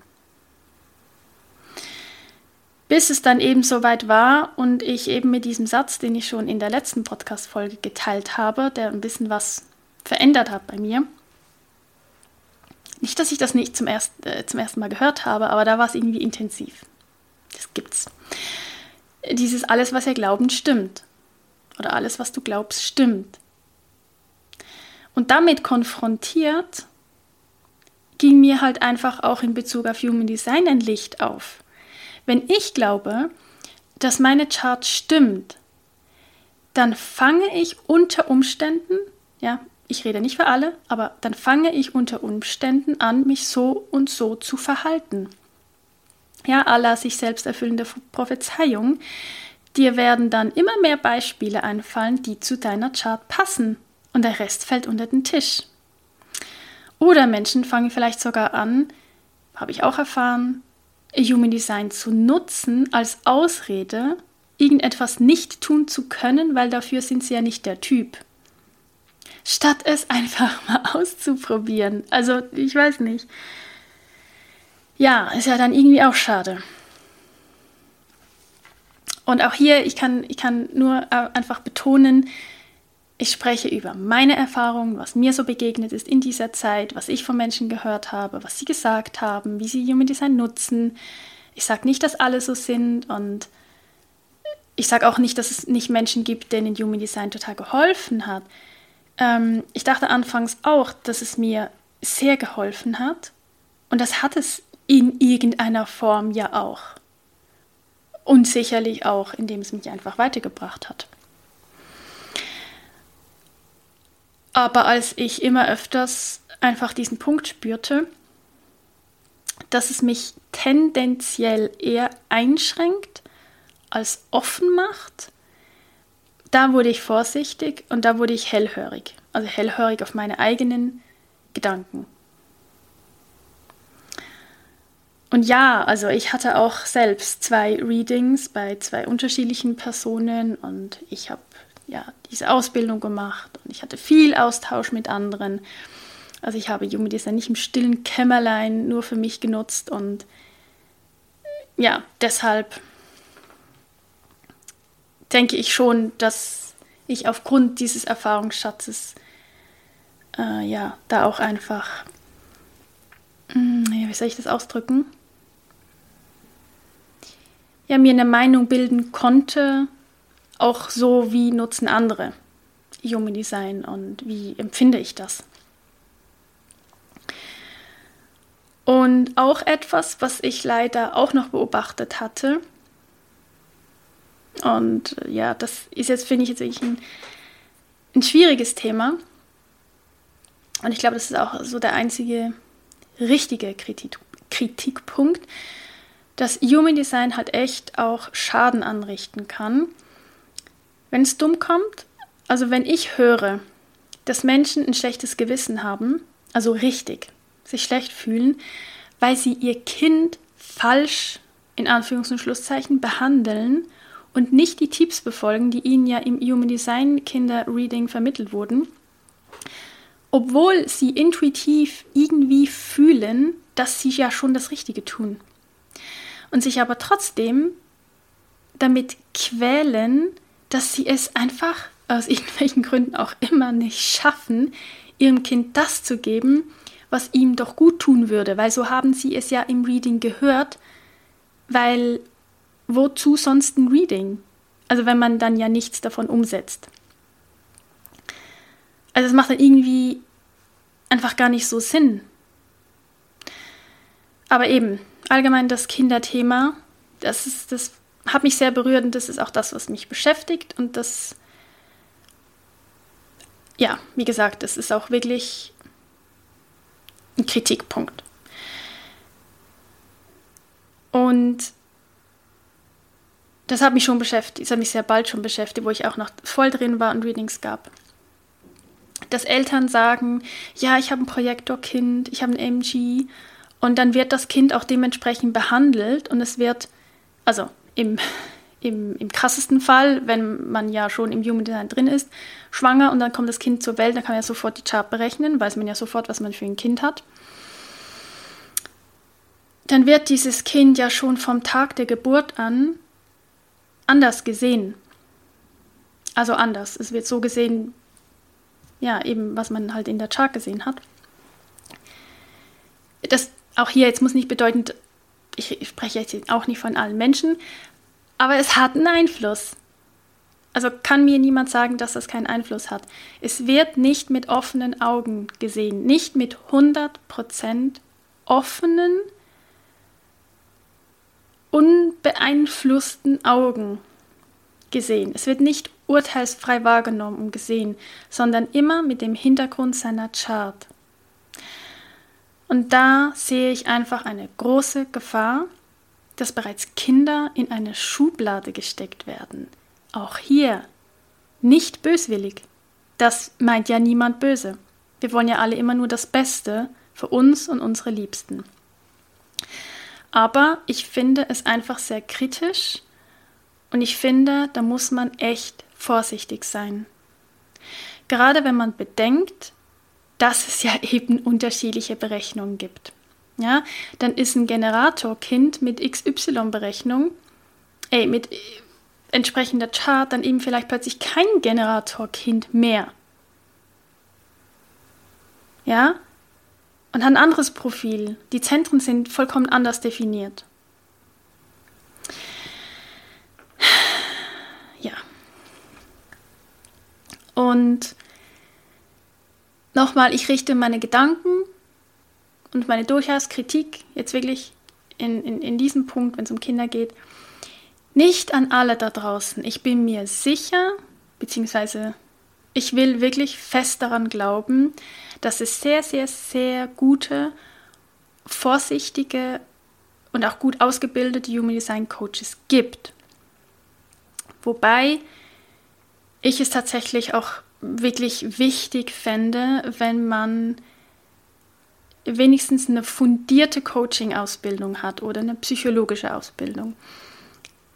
Bis es dann eben soweit war und ich eben mit diesem Satz, den ich schon in der letzten Podcast-Folge geteilt habe, der ein bisschen was verändert hat bei mir. Nicht, dass ich das nicht zum, erst, äh, zum ersten Mal gehört habe, aber da war es irgendwie intensiv. Das gibt's. Dieses alles, was wir glauben, stimmt. Oder alles, was du glaubst, stimmt. Und damit konfrontiert ging mir halt einfach auch in Bezug auf Human Design ein Licht auf. Wenn ich glaube, dass meine Chart stimmt, dann fange ich unter Umständen, ja, ich rede nicht für alle, aber dann fange ich unter Umständen an, mich so und so zu verhalten. Ja, Allah sich selbst erfüllende Prophezeiung. Dir werden dann immer mehr Beispiele einfallen, die zu deiner Chart passen und der Rest fällt unter den Tisch. Oder Menschen fangen vielleicht sogar an, habe ich auch erfahren, Human Design zu nutzen als Ausrede, irgendetwas nicht tun zu können, weil dafür sind sie ja nicht der Typ. Statt es einfach mal auszuprobieren. Also, ich weiß nicht. Ja, ist ja dann irgendwie auch schade. Und auch hier, ich kann, ich kann nur äh, einfach betonen, ich spreche über meine Erfahrungen, was mir so begegnet ist in dieser Zeit, was ich von Menschen gehört habe, was sie gesagt haben, wie sie Human Design nutzen. Ich sage nicht, dass alle so sind und ich sage auch nicht, dass es nicht Menschen gibt, denen Human Design total geholfen hat. Ähm, ich dachte anfangs auch, dass es mir sehr geholfen hat und das hat es in irgendeiner Form ja auch. Und sicherlich auch, indem es mich einfach weitergebracht hat. Aber als ich immer öfters einfach diesen Punkt spürte, dass es mich tendenziell eher einschränkt als offen macht, da wurde ich vorsichtig und da wurde ich hellhörig. Also hellhörig auf meine eigenen Gedanken. Und ja, also ich hatte auch selbst zwei Readings bei zwei unterschiedlichen Personen und ich habe ja, diese Ausbildung gemacht und ich hatte viel Austausch mit anderen. Also ich habe Human Design nicht im stillen Kämmerlein nur für mich genutzt und ja, deshalb denke ich schon, dass ich aufgrund dieses Erfahrungsschatzes äh, ja, da auch einfach, hm, wie soll ich das ausdrücken? Ja, mir eine Meinung bilden konnte, auch so, wie nutzen andere Human Design und wie empfinde ich das. Und auch etwas, was ich leider auch noch beobachtet hatte. Und ja, das ist jetzt, finde ich, jetzt wirklich ein, ein schwieriges Thema. Und ich glaube, das ist auch so der einzige richtige Kritik, Kritikpunkt, dass Human Design halt echt auch Schaden anrichten kann. Wenn es dumm kommt, also wenn ich höre, dass Menschen ein schlechtes Gewissen haben, also richtig, sich schlecht fühlen, weil sie ihr Kind falsch in Anführungs- und Schlusszeichen behandeln und nicht die Tipps befolgen, die ihnen ja im Human Design Kinder Reading vermittelt wurden, obwohl sie intuitiv irgendwie fühlen, dass sie ja schon das Richtige tun und sich aber trotzdem damit quälen, dass sie es einfach aus irgendwelchen Gründen auch immer nicht schaffen, ihrem Kind das zu geben, was ihm doch gut tun würde, weil so haben sie es ja im Reading gehört, weil wozu sonst ein Reading? Also wenn man dann ja nichts davon umsetzt. Also es macht dann irgendwie einfach gar nicht so Sinn. Aber eben, allgemein das Kinderthema, das ist das hat mich sehr berührt und das ist auch das, was mich beschäftigt. Und das, ja, wie gesagt, das ist auch wirklich ein Kritikpunkt. Und das hat mich schon beschäftigt, das hat mich sehr bald schon beschäftigt, wo ich auch noch voll drin war und Readings gab. Dass Eltern sagen, ja, ich habe ein Projektorkind, ich habe ein MG und dann wird das Kind auch dementsprechend behandelt und es wird, also im, im, im krassesten Fall, wenn man ja schon im Human Design drin ist, schwanger und dann kommt das Kind zur Welt, dann kann man ja sofort die Chart berechnen, weiß man ja sofort, was man für ein Kind hat. dann wird dieses Kind ja schon vom Tag der Geburt an anders gesehen. Also anders. Es wird so gesehen, ja, eben, was man halt in der Chart gesehen hat. Das auch hier, jetzt muss nicht bedeuten, ich, spreche jetzt auch nicht von allen Menschen, aber es hat einen Einfluss. Also kann mir niemand sagen, dass das keinen Einfluss hat. Es wird nicht mit offenen Augen gesehen, nicht mit 100% offenen, unbeeinflussten Augen gesehen. Es wird nicht urteilsfrei wahrgenommen und gesehen, sondern immer mit dem Hintergrund seiner Chart. Und da sehe ich einfach eine große Gefahr, dass bereits Kinder in eine Schublade gesteckt werden. Auch hier nicht böswillig. Das meint ja niemand böse. Wir wollen ja alle immer nur das Beste für uns und unsere Liebsten. Aber ich finde es einfach sehr kritisch und ich finde, da muss man echt vorsichtig sein. Gerade wenn man bedenkt, dass es ja eben unterschiedliche Berechnungen gibt. Ja, dann ist ein Generatorkind mit XY-Berechnung, ey, mit entsprechender Chart dann eben vielleicht plötzlich kein Generatorkind mehr. Ja? Und hat ein anderes Profil. Die Zentren sind vollkommen anders definiert. Ja. Und nochmal, ich richte meine Gedanken und meine durchaus Kritik jetzt wirklich in, in, in diesem Punkt, wenn es um Kinder geht, nicht an alle da draußen. Ich bin mir sicher, beziehungsweise ich will wirklich fest daran glauben, dass es sehr, sehr, sehr gute, vorsichtige und auch gut ausgebildete Human Design Coaches gibt. Wobei ich es tatsächlich auch wirklich wichtig fände, wenn man wenigstens eine fundierte Coaching-Ausbildung hat oder eine psychologische Ausbildung.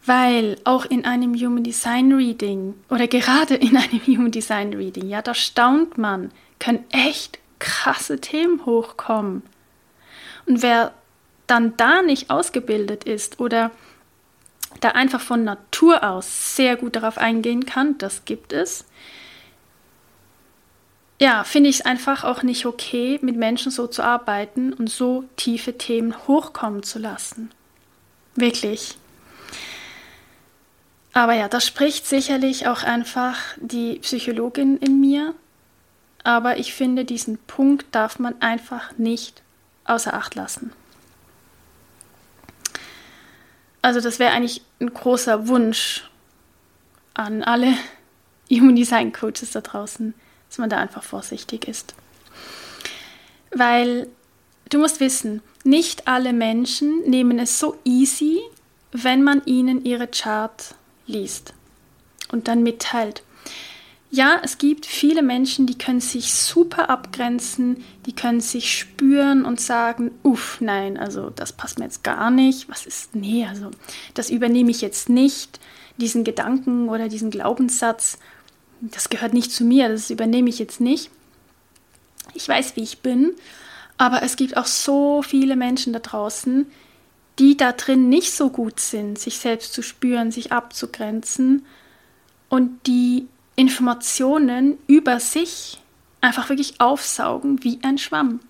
Weil auch in einem Human Design Reading oder gerade in einem Human Design Reading, ja, da staunt man, können echt krasse Themen hochkommen. Und wer dann da nicht ausgebildet ist oder da einfach von Natur aus sehr gut darauf eingehen kann, das gibt es, ja, finde ich es einfach auch nicht okay, mit Menschen so zu arbeiten und so tiefe Themen hochkommen zu lassen. Wirklich. Aber ja, das spricht sicherlich auch einfach die Psychologin in mir. Aber ich finde, diesen Punkt darf man einfach nicht außer Acht lassen. Also das wäre eigentlich ein großer Wunsch an alle Human Design Coaches da draußen dass man da einfach vorsichtig ist. Weil du musst wissen, nicht alle Menschen nehmen es so easy, wenn man ihnen ihre Chart liest und dann mitteilt. Ja, es gibt viele Menschen, die können sich super abgrenzen, die können sich spüren und sagen, uff, nein, also das passt mir jetzt gar nicht. Was ist, nee, also das übernehme ich jetzt nicht, diesen Gedanken oder diesen Glaubenssatz das gehört nicht zu mir, das übernehme ich jetzt nicht. Ich weiß, wie ich bin, aber es gibt auch so viele Menschen da draußen, die da drin nicht so gut sind, sich selbst zu spüren, sich abzugrenzen und die Informationen über sich einfach wirklich aufsaugen wie ein Schwamm.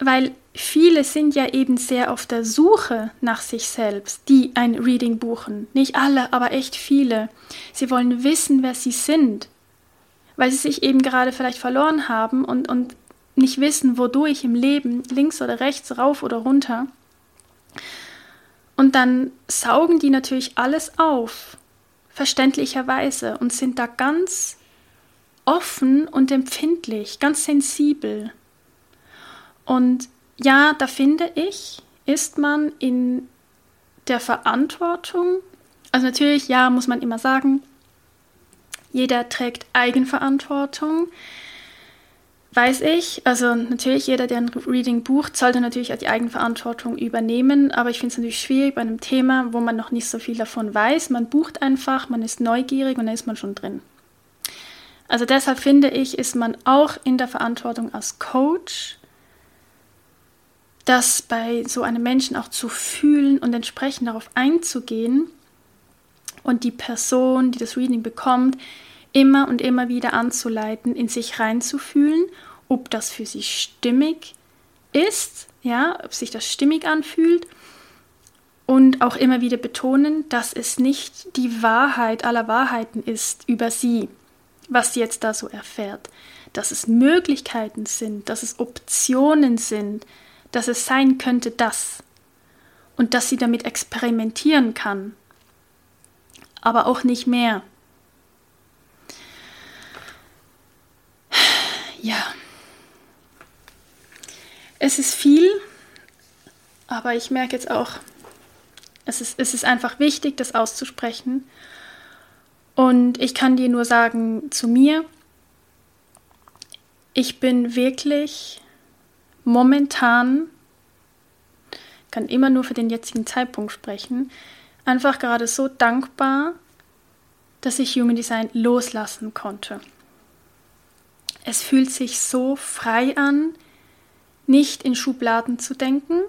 Weil viele sind ja eben sehr auf der Suche nach sich selbst, die ein Reading buchen. Nicht alle, aber echt viele. Sie wollen wissen, wer sie sind, weil sie sich eben gerade vielleicht verloren haben und, und nicht wissen, wodurch im Leben, links oder rechts, rauf oder runter. Und dann saugen die natürlich alles auf, verständlicherweise, und sind da ganz offen und empfindlich, ganz sensibel. Und ja, da finde ich, ist man in der Verantwortung, also natürlich, ja, muss man immer sagen, jeder trägt Eigenverantwortung, weiß ich. Also natürlich, jeder, der ein Reading bucht, sollte natürlich auch die Eigenverantwortung übernehmen, aber ich finde es natürlich schwierig bei einem Thema, wo man noch nicht so viel davon weiß. Man bucht einfach, man ist neugierig und dann ist man schon drin. Also deshalb finde ich, ist man auch in der Verantwortung als Coach, das bei so einem Menschen auch zu fühlen und entsprechend darauf einzugehen und die Person, die das Reading bekommt, immer und immer wieder anzuleiten, in sich reinzufühlen, ob das für sie stimmig ist, ja, ob sich das stimmig anfühlt und auch immer wieder betonen, dass es nicht die Wahrheit aller Wahrheiten ist über sie, was sie jetzt da so erfährt, dass es Möglichkeiten sind, dass es Optionen sind, dass es sein könnte das und dass sie damit experimentieren kann, aber auch nicht mehr. Ja, es ist viel, aber ich merke jetzt auch, es ist, es ist einfach wichtig, das auszusprechen. Und ich kann dir nur sagen, zu mir, ich bin wirklich momentan, kann immer nur für den jetzigen Zeitpunkt sprechen, einfach gerade so dankbar, dass ich Human Design loslassen konnte. Es fühlt sich so frei an, nicht in Schubladen zu denken,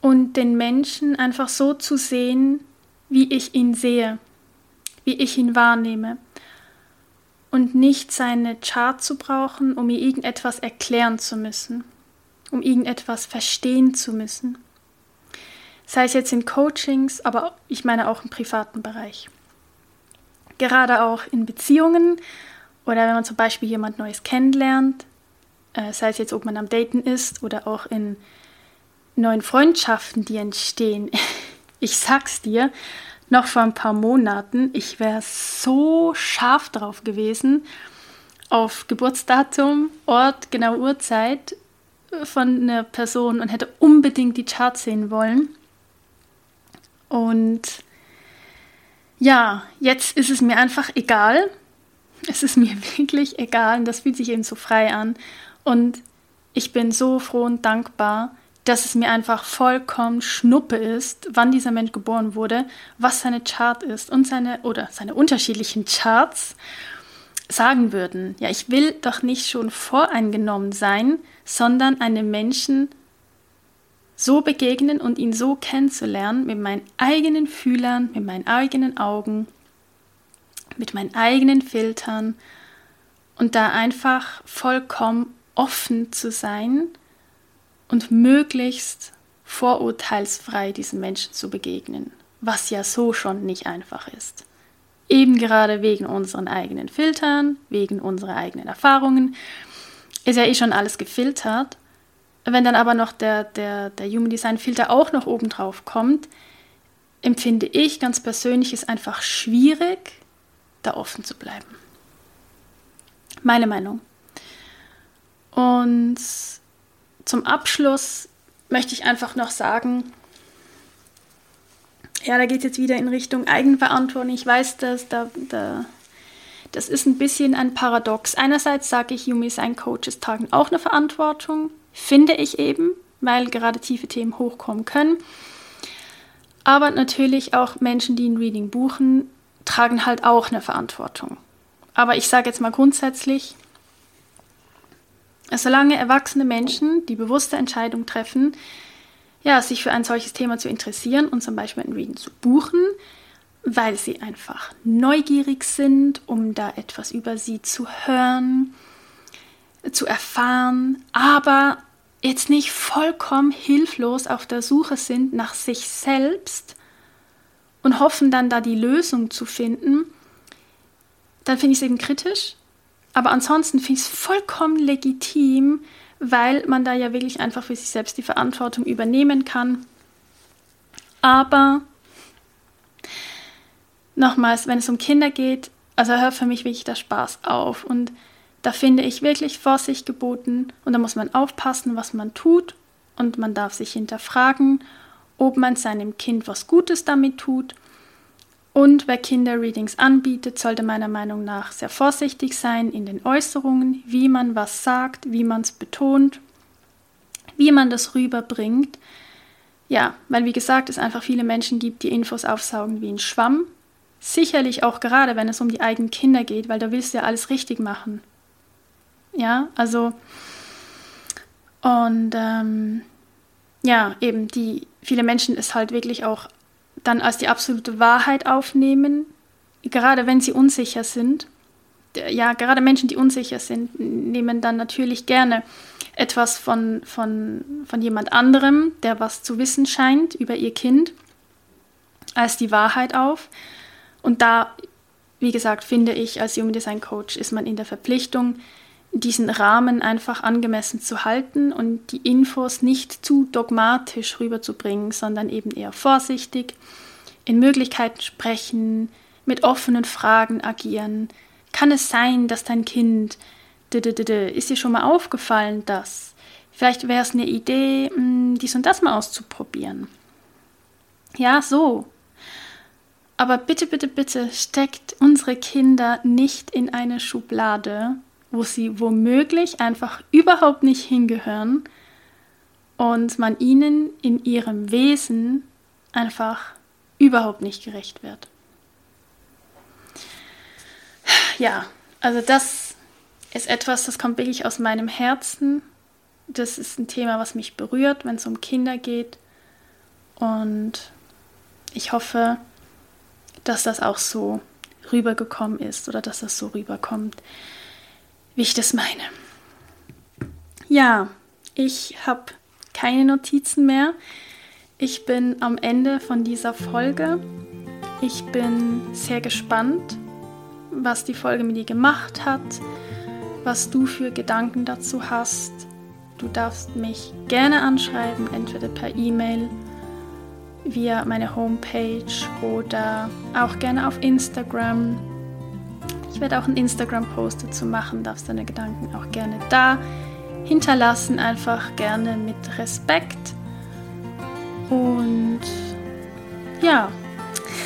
und den Menschen einfach so zu sehen, wie ich ihn sehe, wie ich ihn wahrnehme und nicht seine Chart zu brauchen, um mir irgendetwas erklären zu müssen, um irgendetwas verstehen zu müssen. Sei es jetzt in Coachings, aber ich meine auch im privaten Bereich. Gerade auch in Beziehungen oder wenn man zum Beispiel jemand Neues kennenlernt, äh, sei es jetzt, ob man am Daten ist oder auch in neuen Freundschaften, die entstehen. Ich sag's dir, noch vor ein paar Monaten, ich wäre so scharf drauf gewesen, auf Geburtsdatum, Ort, genau Uhrzeit von einer Person und hätte unbedingt die Chart sehen wollen. Und ja, jetzt ist es mir einfach egal. Es ist mir wirklich egal und das fühlt sich eben so frei an. Und ich bin so froh und dankbar, dass es mir einfach vollkommen schnuppe ist, wann dieser Mensch geboren wurde, was seine Chart ist und seine oder seine unterschiedlichen Charts sagen würden. Ja, ich will doch nicht schon voreingenommen sein, sondern einem Menschen so begegnen und ihn so kennenzulernen mit meinen eigenen Fühlern, mit meinen eigenen Augen, mit meinen eigenen Filtern und da einfach vollkommen offen zu sein und möglichst vorurteilsfrei diesen Menschen zu begegnen, was ja so schon nicht einfach ist. Eben gerade wegen unseren eigenen Filtern, wegen unserer eigenen Erfahrungen, ist ja eh schon alles gefiltert. Wenn dann aber noch der, der, der Human Design Filter auch noch oben drauf kommt, empfinde ich ganz persönlich es einfach schwierig, da offen zu bleiben. Meine Meinung. Und zum Abschluss möchte ich einfach noch sagen, ja, da geht es jetzt wieder in Richtung Eigenverantwortung. Ich weiß, dass da, da, das ist ein bisschen ein Paradox. Einerseits sage ich, Yumi sein Coaches tragen auch eine Verantwortung, finde ich eben, weil gerade tiefe Themen hochkommen können. Aber natürlich auch Menschen, die ein Reading buchen, tragen halt auch eine Verantwortung. Aber ich sage jetzt mal grundsätzlich, Solange erwachsene Menschen die bewusste Entscheidung treffen, ja, sich für ein solches Thema zu interessieren und zum Beispiel ein Reading zu buchen, weil sie einfach neugierig sind, um da etwas über sie zu hören, zu erfahren, aber jetzt nicht vollkommen hilflos auf der Suche sind nach sich selbst und hoffen dann da die Lösung zu finden, dann finde ich es eben kritisch aber ansonsten finde ich es vollkommen legitim, weil man da ja wirklich einfach für sich selbst die Verantwortung übernehmen kann. Aber nochmals, wenn es um Kinder geht, also hört für mich wirklich der Spaß auf. Und da finde ich wirklich Vorsicht geboten und da muss man aufpassen, was man tut und man darf sich hinterfragen, ob man seinem Kind was Gutes damit tut und wer Kinderreadings anbietet, sollte meiner Meinung nach sehr vorsichtig sein in den Äußerungen, wie man was sagt, wie man es betont, wie man das rüberbringt. Ja, weil wie gesagt, es einfach viele Menschen gibt, die Infos aufsaugen wie ein Schwamm. Sicherlich auch gerade, wenn es um die eigenen Kinder geht, weil da willst du ja alles richtig machen. Ja, also Und ähm, ja, eben die viele Menschen es halt wirklich auch dann als die absolute Wahrheit aufnehmen, gerade wenn sie unsicher sind. Ja, gerade Menschen, die unsicher sind, nehmen dann natürlich gerne etwas von, von, von jemand anderem, der was zu wissen scheint über ihr Kind, als die Wahrheit auf. Und da, wie gesagt, finde ich, als Human Design Coach ist man in der Verpflichtung, diesen Rahmen einfach angemessen zu halten und die Infos nicht zu dogmatisch rüberzubringen, sondern eben eher vorsichtig, in Möglichkeiten sprechen, mit offenen Fragen agieren. Kann es sein, dass dein Kind, ist dir schon mal aufgefallen, dass vielleicht wäre es eine Idee, hm, dies und das mal auszuprobieren? Ja, so. Aber bitte, bitte, bitte steckt unsere Kinder nicht in eine Schublade, wo sie womöglich einfach überhaupt nicht hingehören und man ihnen in ihrem Wesen einfach überhaupt nicht gerecht wird. Ja, also das ist etwas, das kommt wirklich aus meinem Herzen. Das ist ein Thema, was mich berührt, wenn es um Kinder geht. Und ich hoffe, dass das auch so rübergekommen ist oder dass das so rüberkommt, wie ich das meine. Ja, ich habe keine Notizen mehr. Ich bin am Ende von dieser Folge. Ich bin sehr gespannt, was die Folge mit dir gemacht hat, was du für Gedanken dazu hast. Du darfst mich gerne anschreiben, entweder per E-Mail, via meine Homepage oder auch gerne auf Instagram. Ich werde auch einen Instagram-Post dazu machen, darfst deine Gedanken auch gerne da hinterlassen, einfach gerne mit Respekt. Und ja,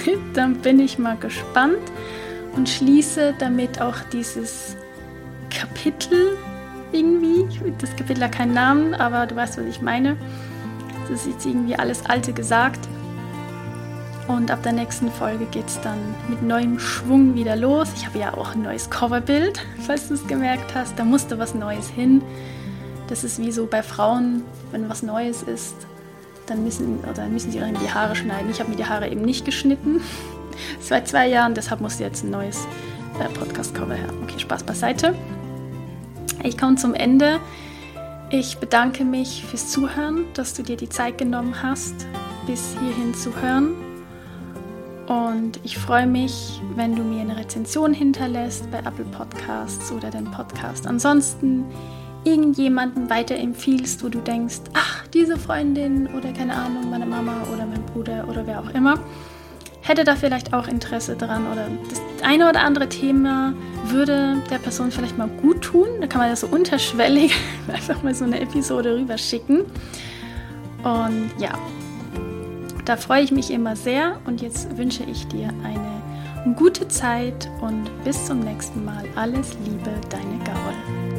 dann bin ich mal gespannt und schließe damit auch dieses Kapitel irgendwie. Das Kapitel hat keinen Namen, aber du weißt, was ich meine. Das ist jetzt irgendwie alles Alte gesagt. Und ab der nächsten Folge geht es dann mit neuem Schwung wieder los. Ich habe ja auch ein neues Coverbild, falls du es gemerkt hast. Da musste was Neues hin. Das ist wie so bei Frauen, wenn was Neues ist, dann müssen, oder müssen sie die Haare schneiden. Ich habe mir die Haare eben nicht geschnitten. Seit zwei Jahren, deshalb musste jetzt ein neues äh, Podcast-Cover her. Okay, Spaß beiseite. Ich komme zum Ende. Ich bedanke mich fürs Zuhören, dass du dir die Zeit genommen hast, bis hierhin zu hören. Und ich freue mich, wenn du mir eine Rezension hinterlässt bei Apple Podcasts oder den Podcast. Ansonsten irgendjemanden weiterempfiehlst, wo du denkst, ach, diese Freundin oder keine Ahnung, meine Mama oder mein Bruder oder wer auch immer, hätte da vielleicht auch Interesse dran oder das eine oder andere Thema würde der Person vielleicht mal gut tun. Da kann man das so unterschwellig einfach mal so eine Episode rüberschicken. Und ja, da freue ich mich immer sehr und jetzt wünsche ich dir eine gute Zeit und bis zum nächsten Mal. Alles Liebe, deine Gaul.